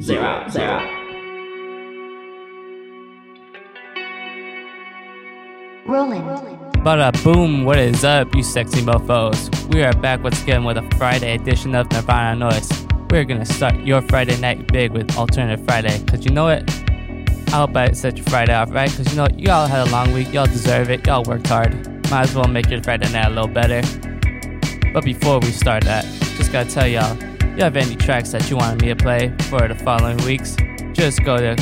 zero, zero. Rolling. Bada boom, what is up, you sexy mofos? We are back once again with a Friday edition of Nirvana Noize. We're gonna start your Friday night big with Alternative Friday, cause you know it? I hope I set your Friday off right, cause you know? Y'all had a long week, y'all deserve it, y'all worked hard. Might as well make your Friday night a little better. But before we start that, just gotta tell y'all, you have any tracks that you wanted me to play for the following weeks, just go to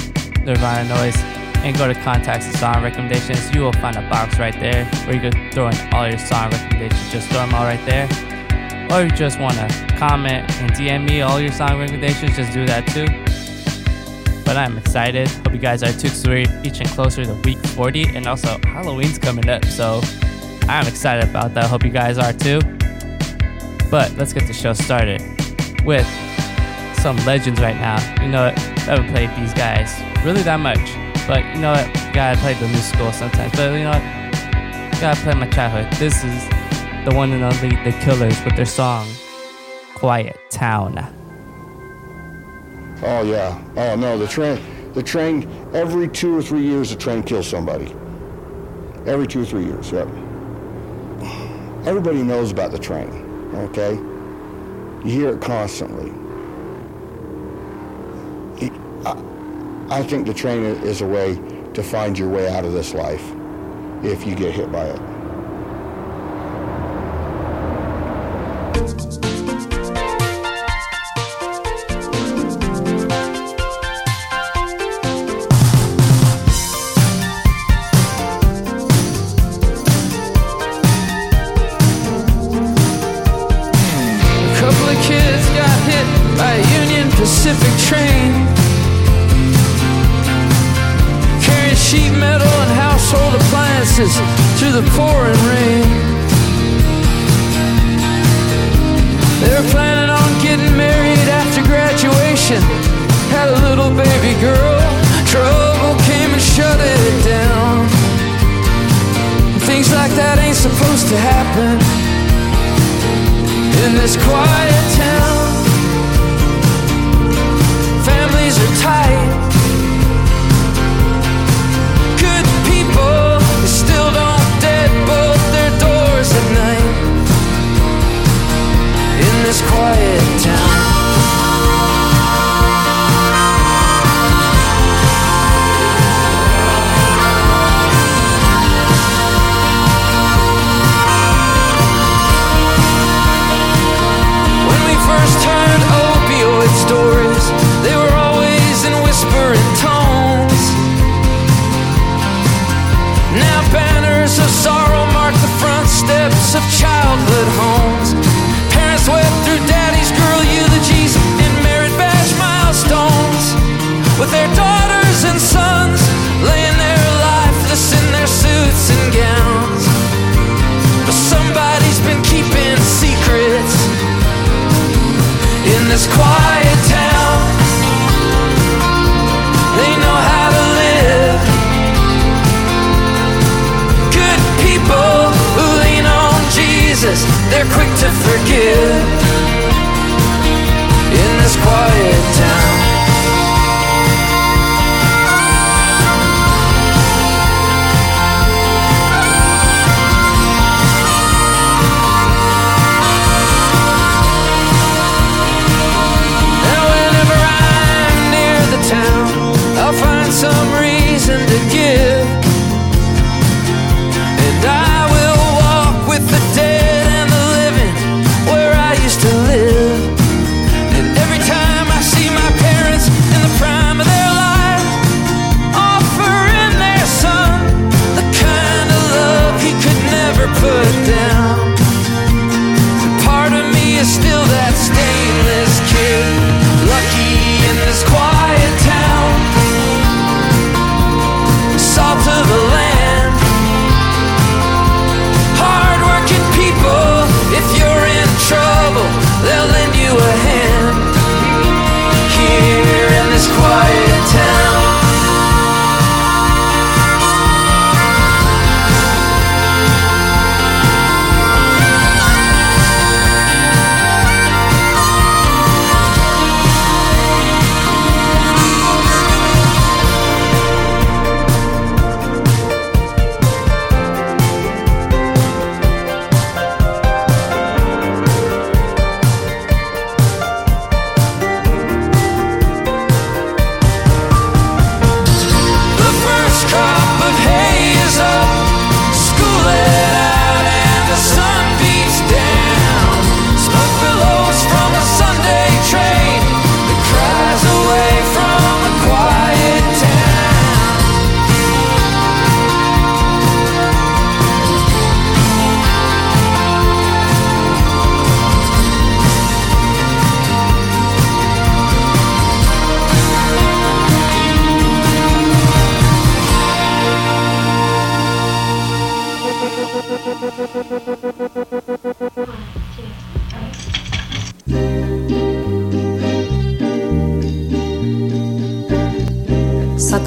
Nirvana Noize and go to contacts and song recommendations. You will find a box right there where you can throw in all your song recommendations. Just throw them all right there. Or you just want to comment and DM me all your song recommendations, just do that too. But I'm excited. Hope you guys are too, because we're inching closer to week 40, and also Halloween's coming up, so I'm excited about that. Hope you guys are too. But let's get the show started with some legends right now. You know? I haven't played these guys really that much. But you know what? Gotta play the new school sometimes. But you know what? Gotta play my childhood. This is the one and only The Killers with their song Quiet Town. Oh yeah. Oh no, the train. The train. Every two or three years, the train kills somebody. Every two or three years. Yep. Everybody knows about the train. Okay. You hear it constantly. I, think the train is a way to find your way out of this life if you get hit by it.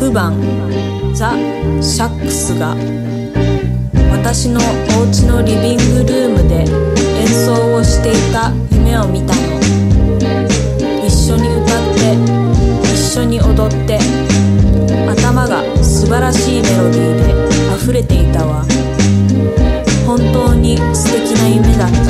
6番ザ・シャックスが私のお家のリビングルームで演奏をしていた夢を見たの。一緒に歌って一緒に踊って頭が素晴らしいメロディーで溢れていたわ。本当に素敵な夢だったの。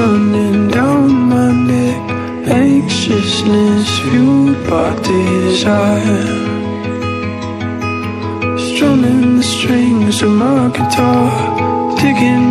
running down my neck. Anxiousness fueled by desire. Strumming the strings of my guitar. Digging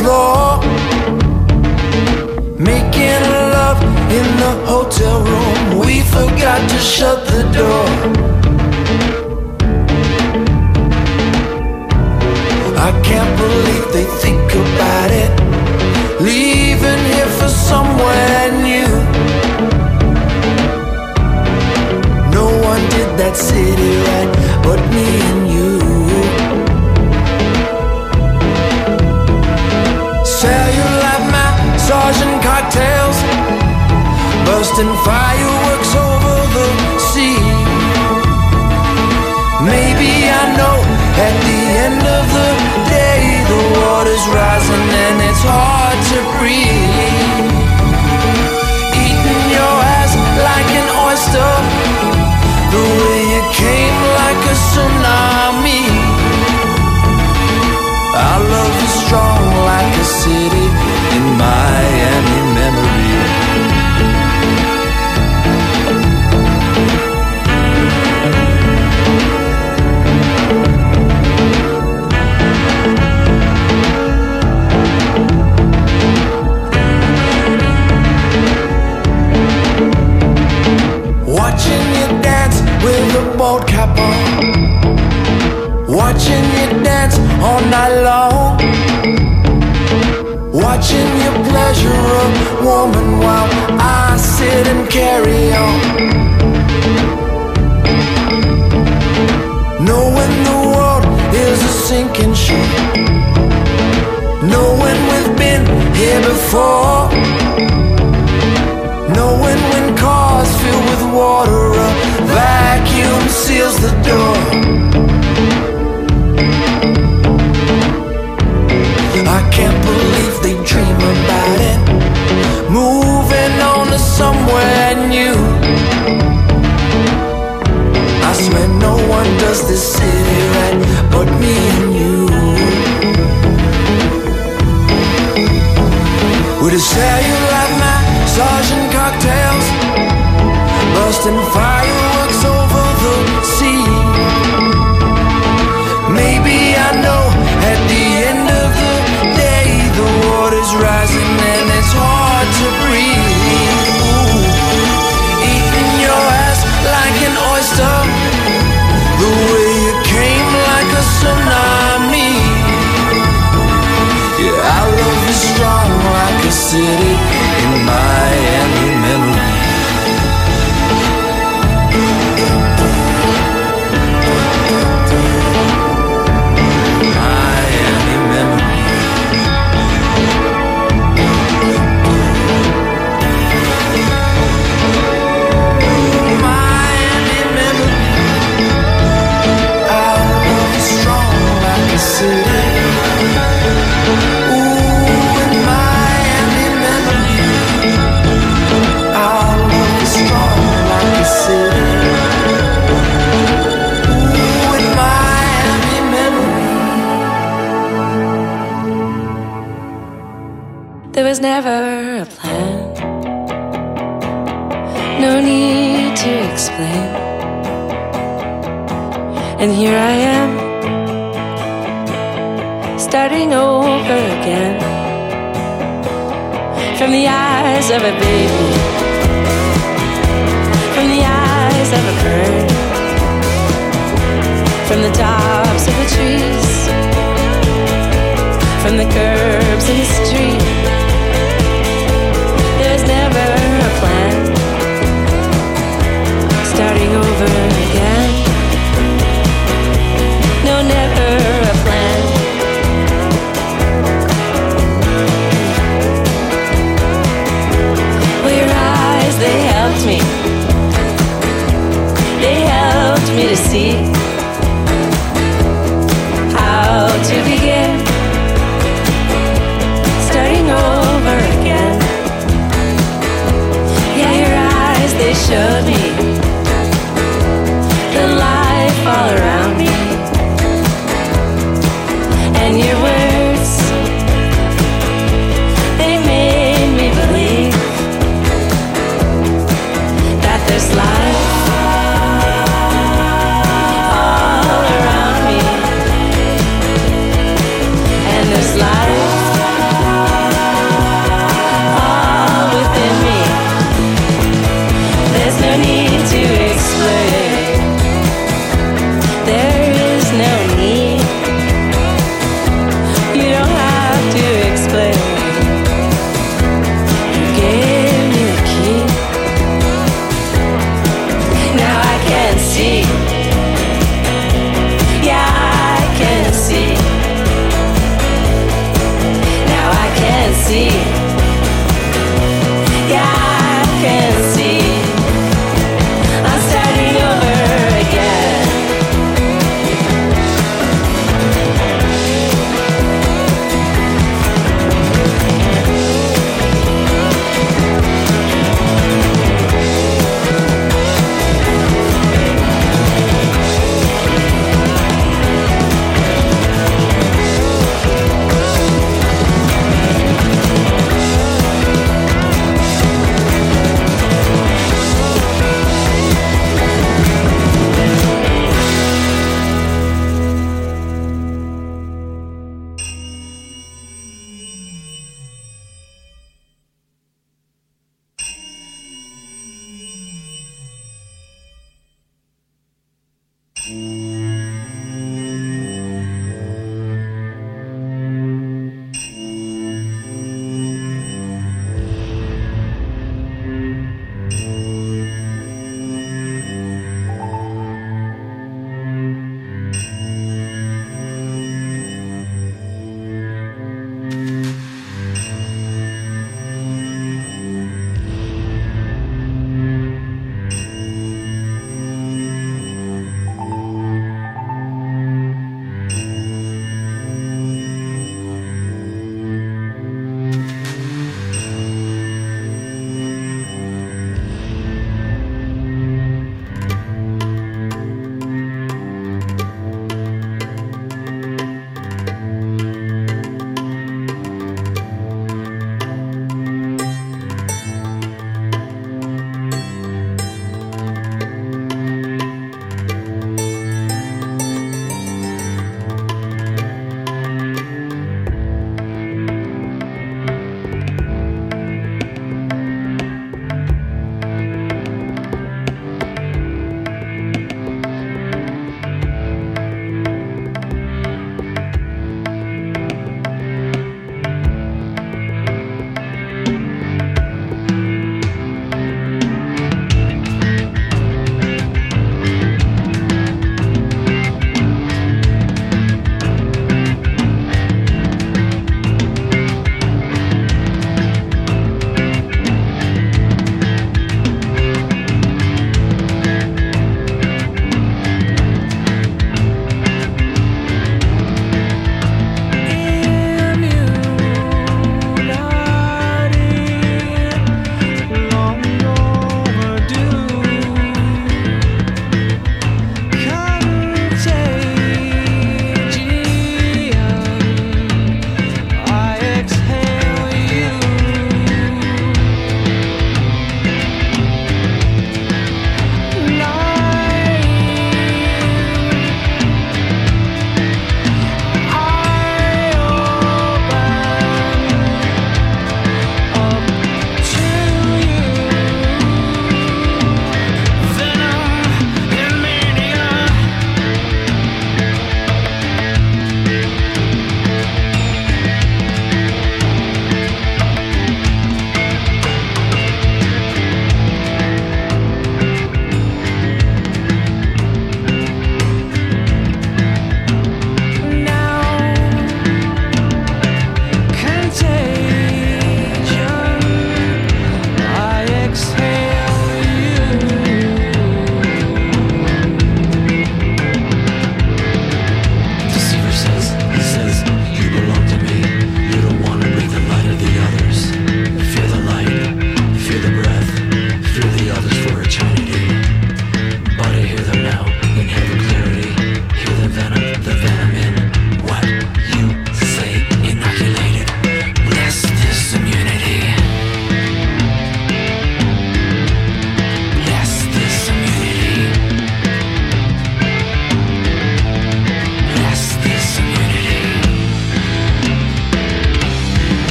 floor. Making love in the hotel room. We forgot to shut the door. I can't believe they think about it. Leaving here for somewhere new. No one did that city right but me and you. and fireworks over the sea. Maybe I know at the end of the day the water's rising and it's hard to breathe. Watching you dance all night long. Watching you pleasure a woman while I sit and carry on. to say was never a plan. No need to explain. And here I am, starting over again. From the eyes of a baby, from the eyes of a bird, from the tops of the trees, from the curbs in the street. Starting over again. No, never a plan. Well, your eyes, they helped me. They helped me to see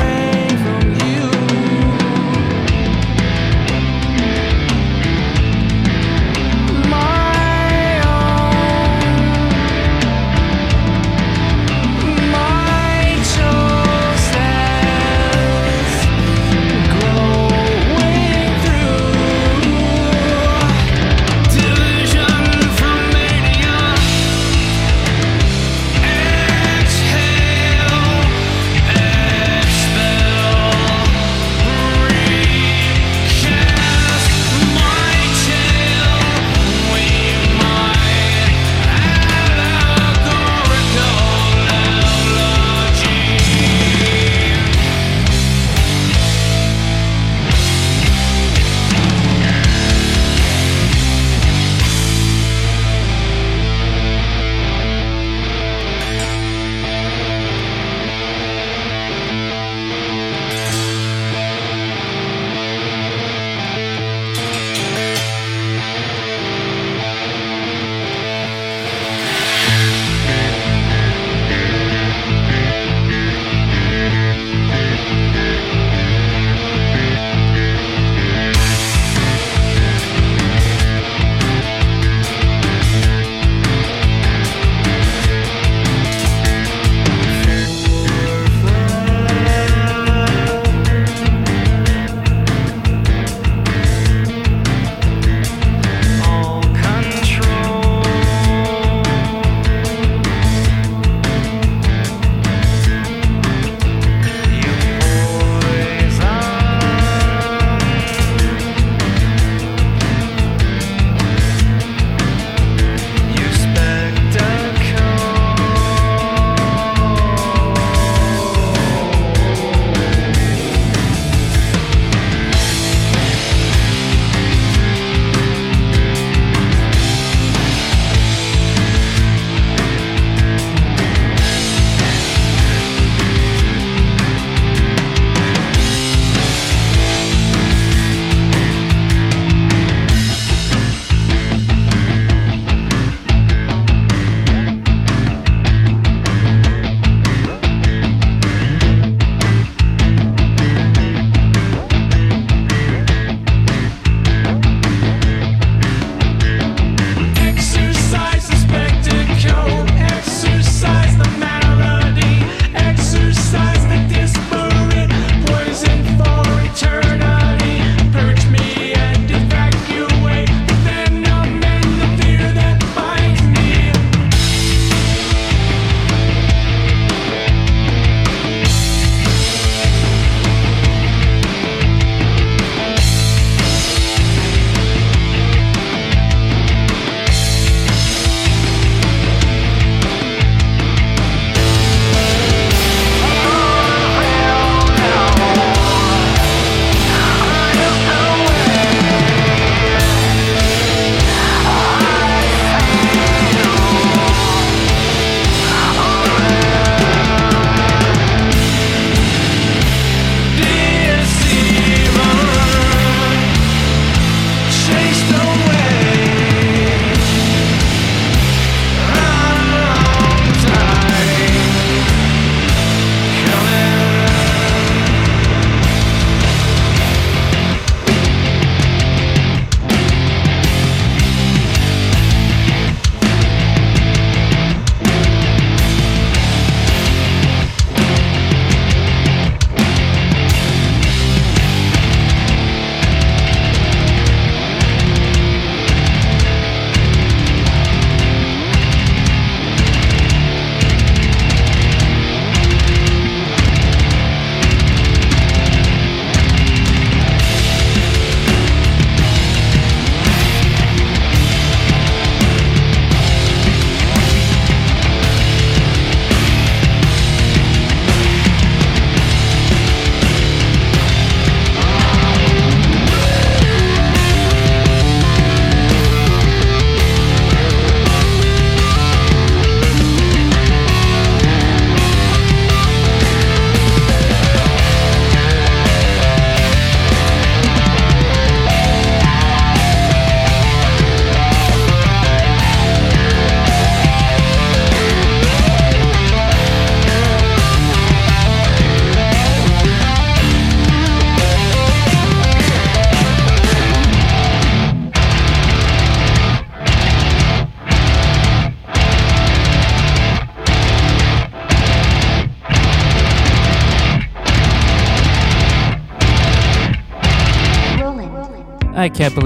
away.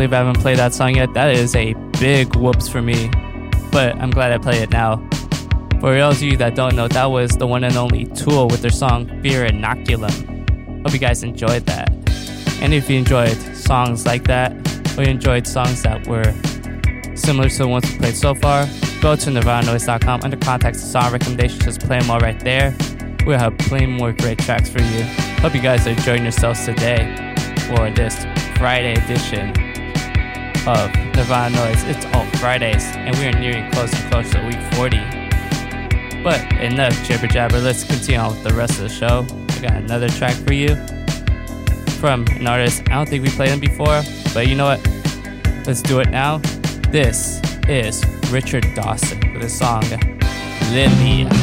Believe I haven't played that song yet. That is a big whoops for me. But I'm glad I play it now. For those of you that don't know, that was the one and only Tool with their song Fear Inoculum. Hope you guys enjoyed that. And if you enjoyed songs like that, or you enjoyed songs that were similar to the ones we played so far, go to nirvananoise.com under contact and song recommendations. Just play them all right there. We'll have plenty more great tracks for you. Hope you guys are enjoying yourselves today for this Friday edition of Nirvana Noize. It's all Fridays, and we are nearing close and close to week 40. But enough jibber jabber. Let's continue on with the rest of the show. I got another track for you from an artist. I don't think we played them before, but you know what? Let's do it now. This is Richard Dawson with his song Lily.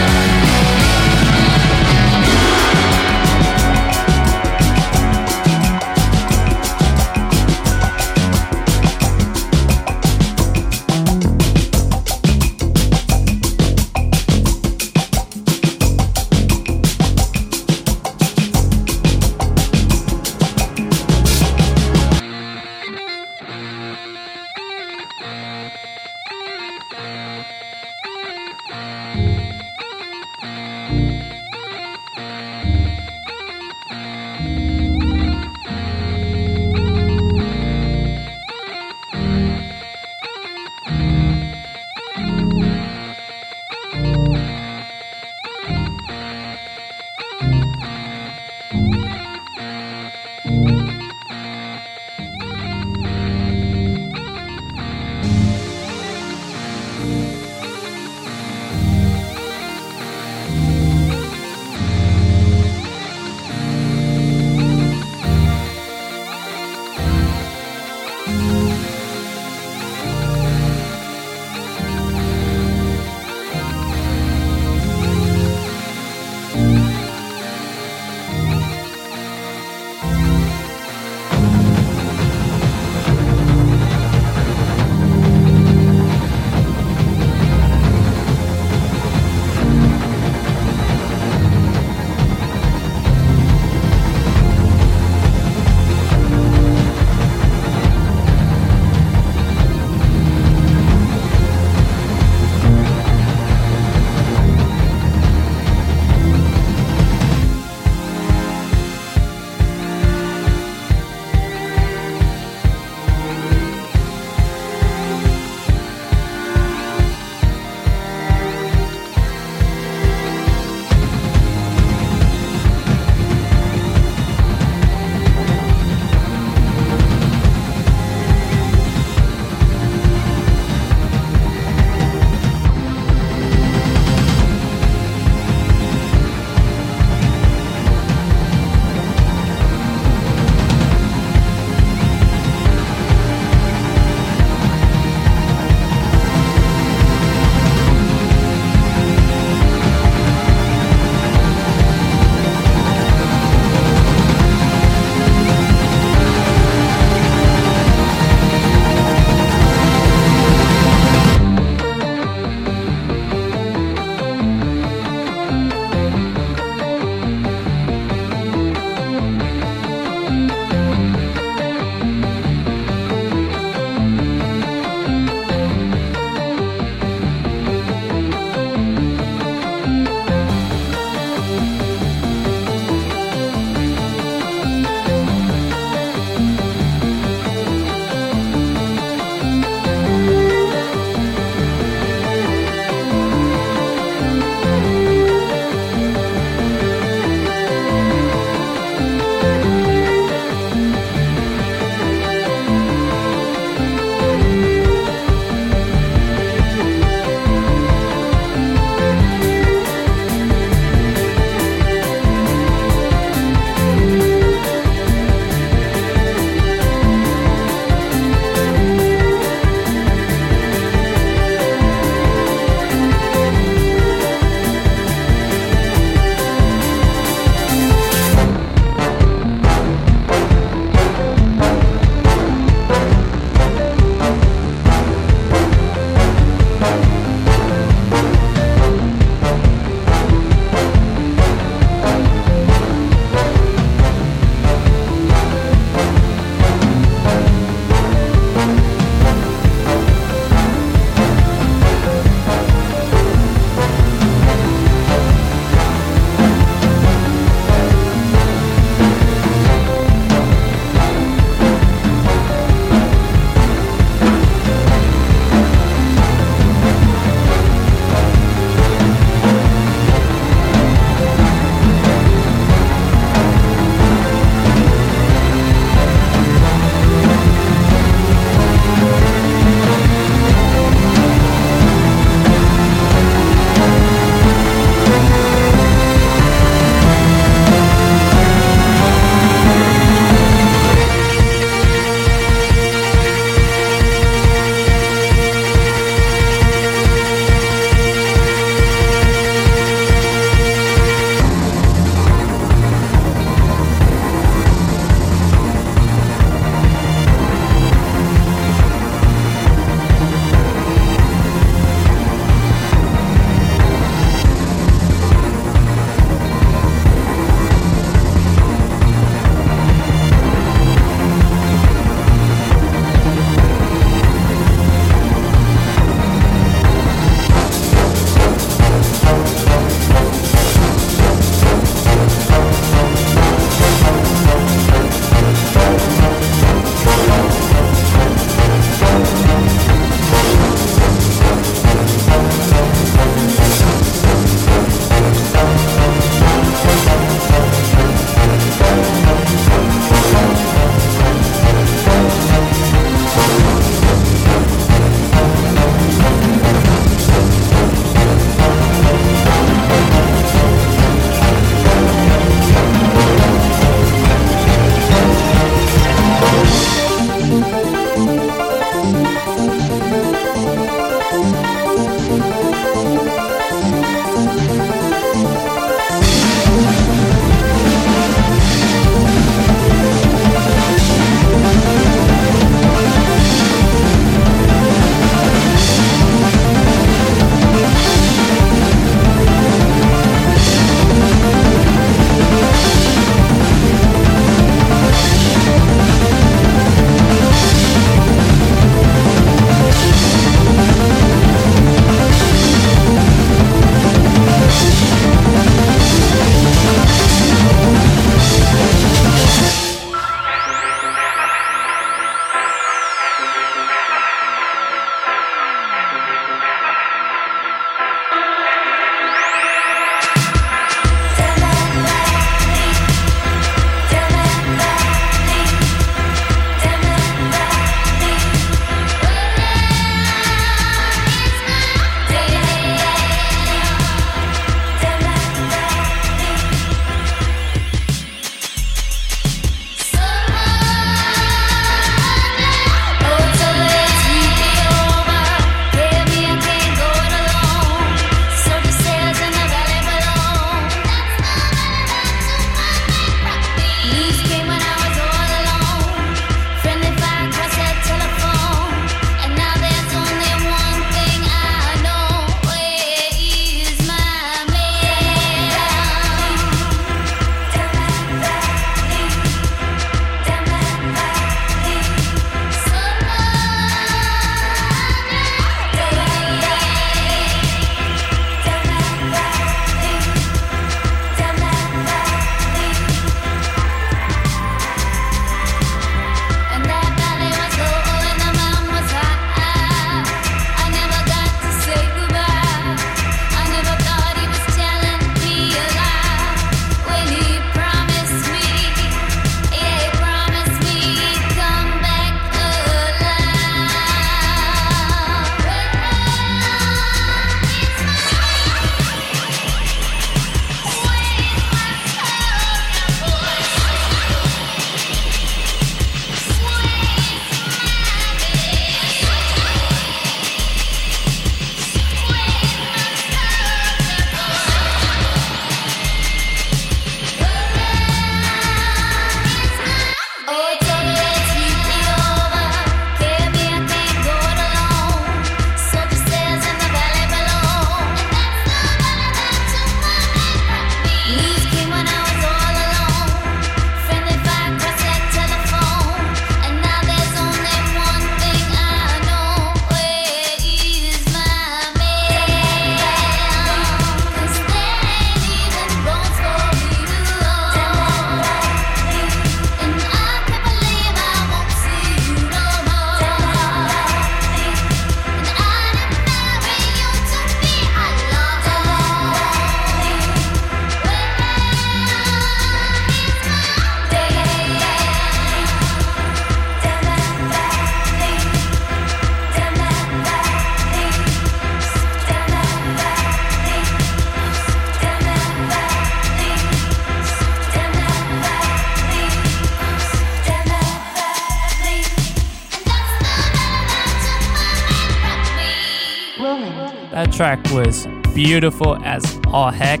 Track was beautiful as all heck.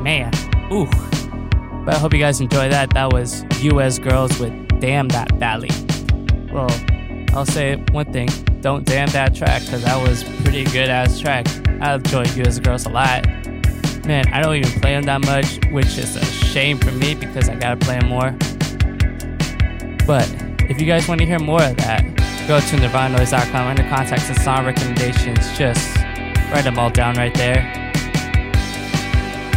Man, ooh. But I hope you guys enjoy that. That was US Girls with Damn That Valley. Well, I'll say one thing don't damn that track because that was pretty good ass track. I enjoy US Girls a lot. Man, I don't even play them that much, which is a shame for me because I gotta play them more. But if you guys want to hear more of that, go to nirvananoise.com under contacts and song recommendations. Just write them all down right there.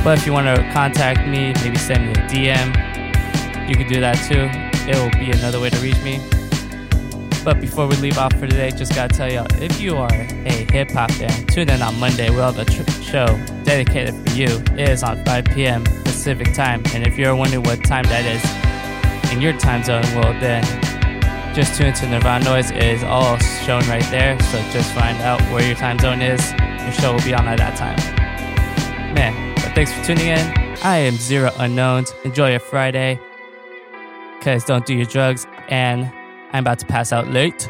But if you want to contact me, maybe send me a DM, you can do that too. It will be another way to reach me. But before we leave off for today, just gotta tell y'all if you are a hip hop fan, tune in on Monday. We'll have a tr- show dedicated for you. It is on 5 p.m. Pacific time. And if you're wondering what time that is in your time zone, well, then just tune to Nirvana Noize. It is all shown right there. So just find out where your time zone is. Your show will be on at that time. Man, but thanks for tuning in. I am Zero Unknowns. Enjoy your Friday. Cause don't do your drugs and I'm about to pass out late.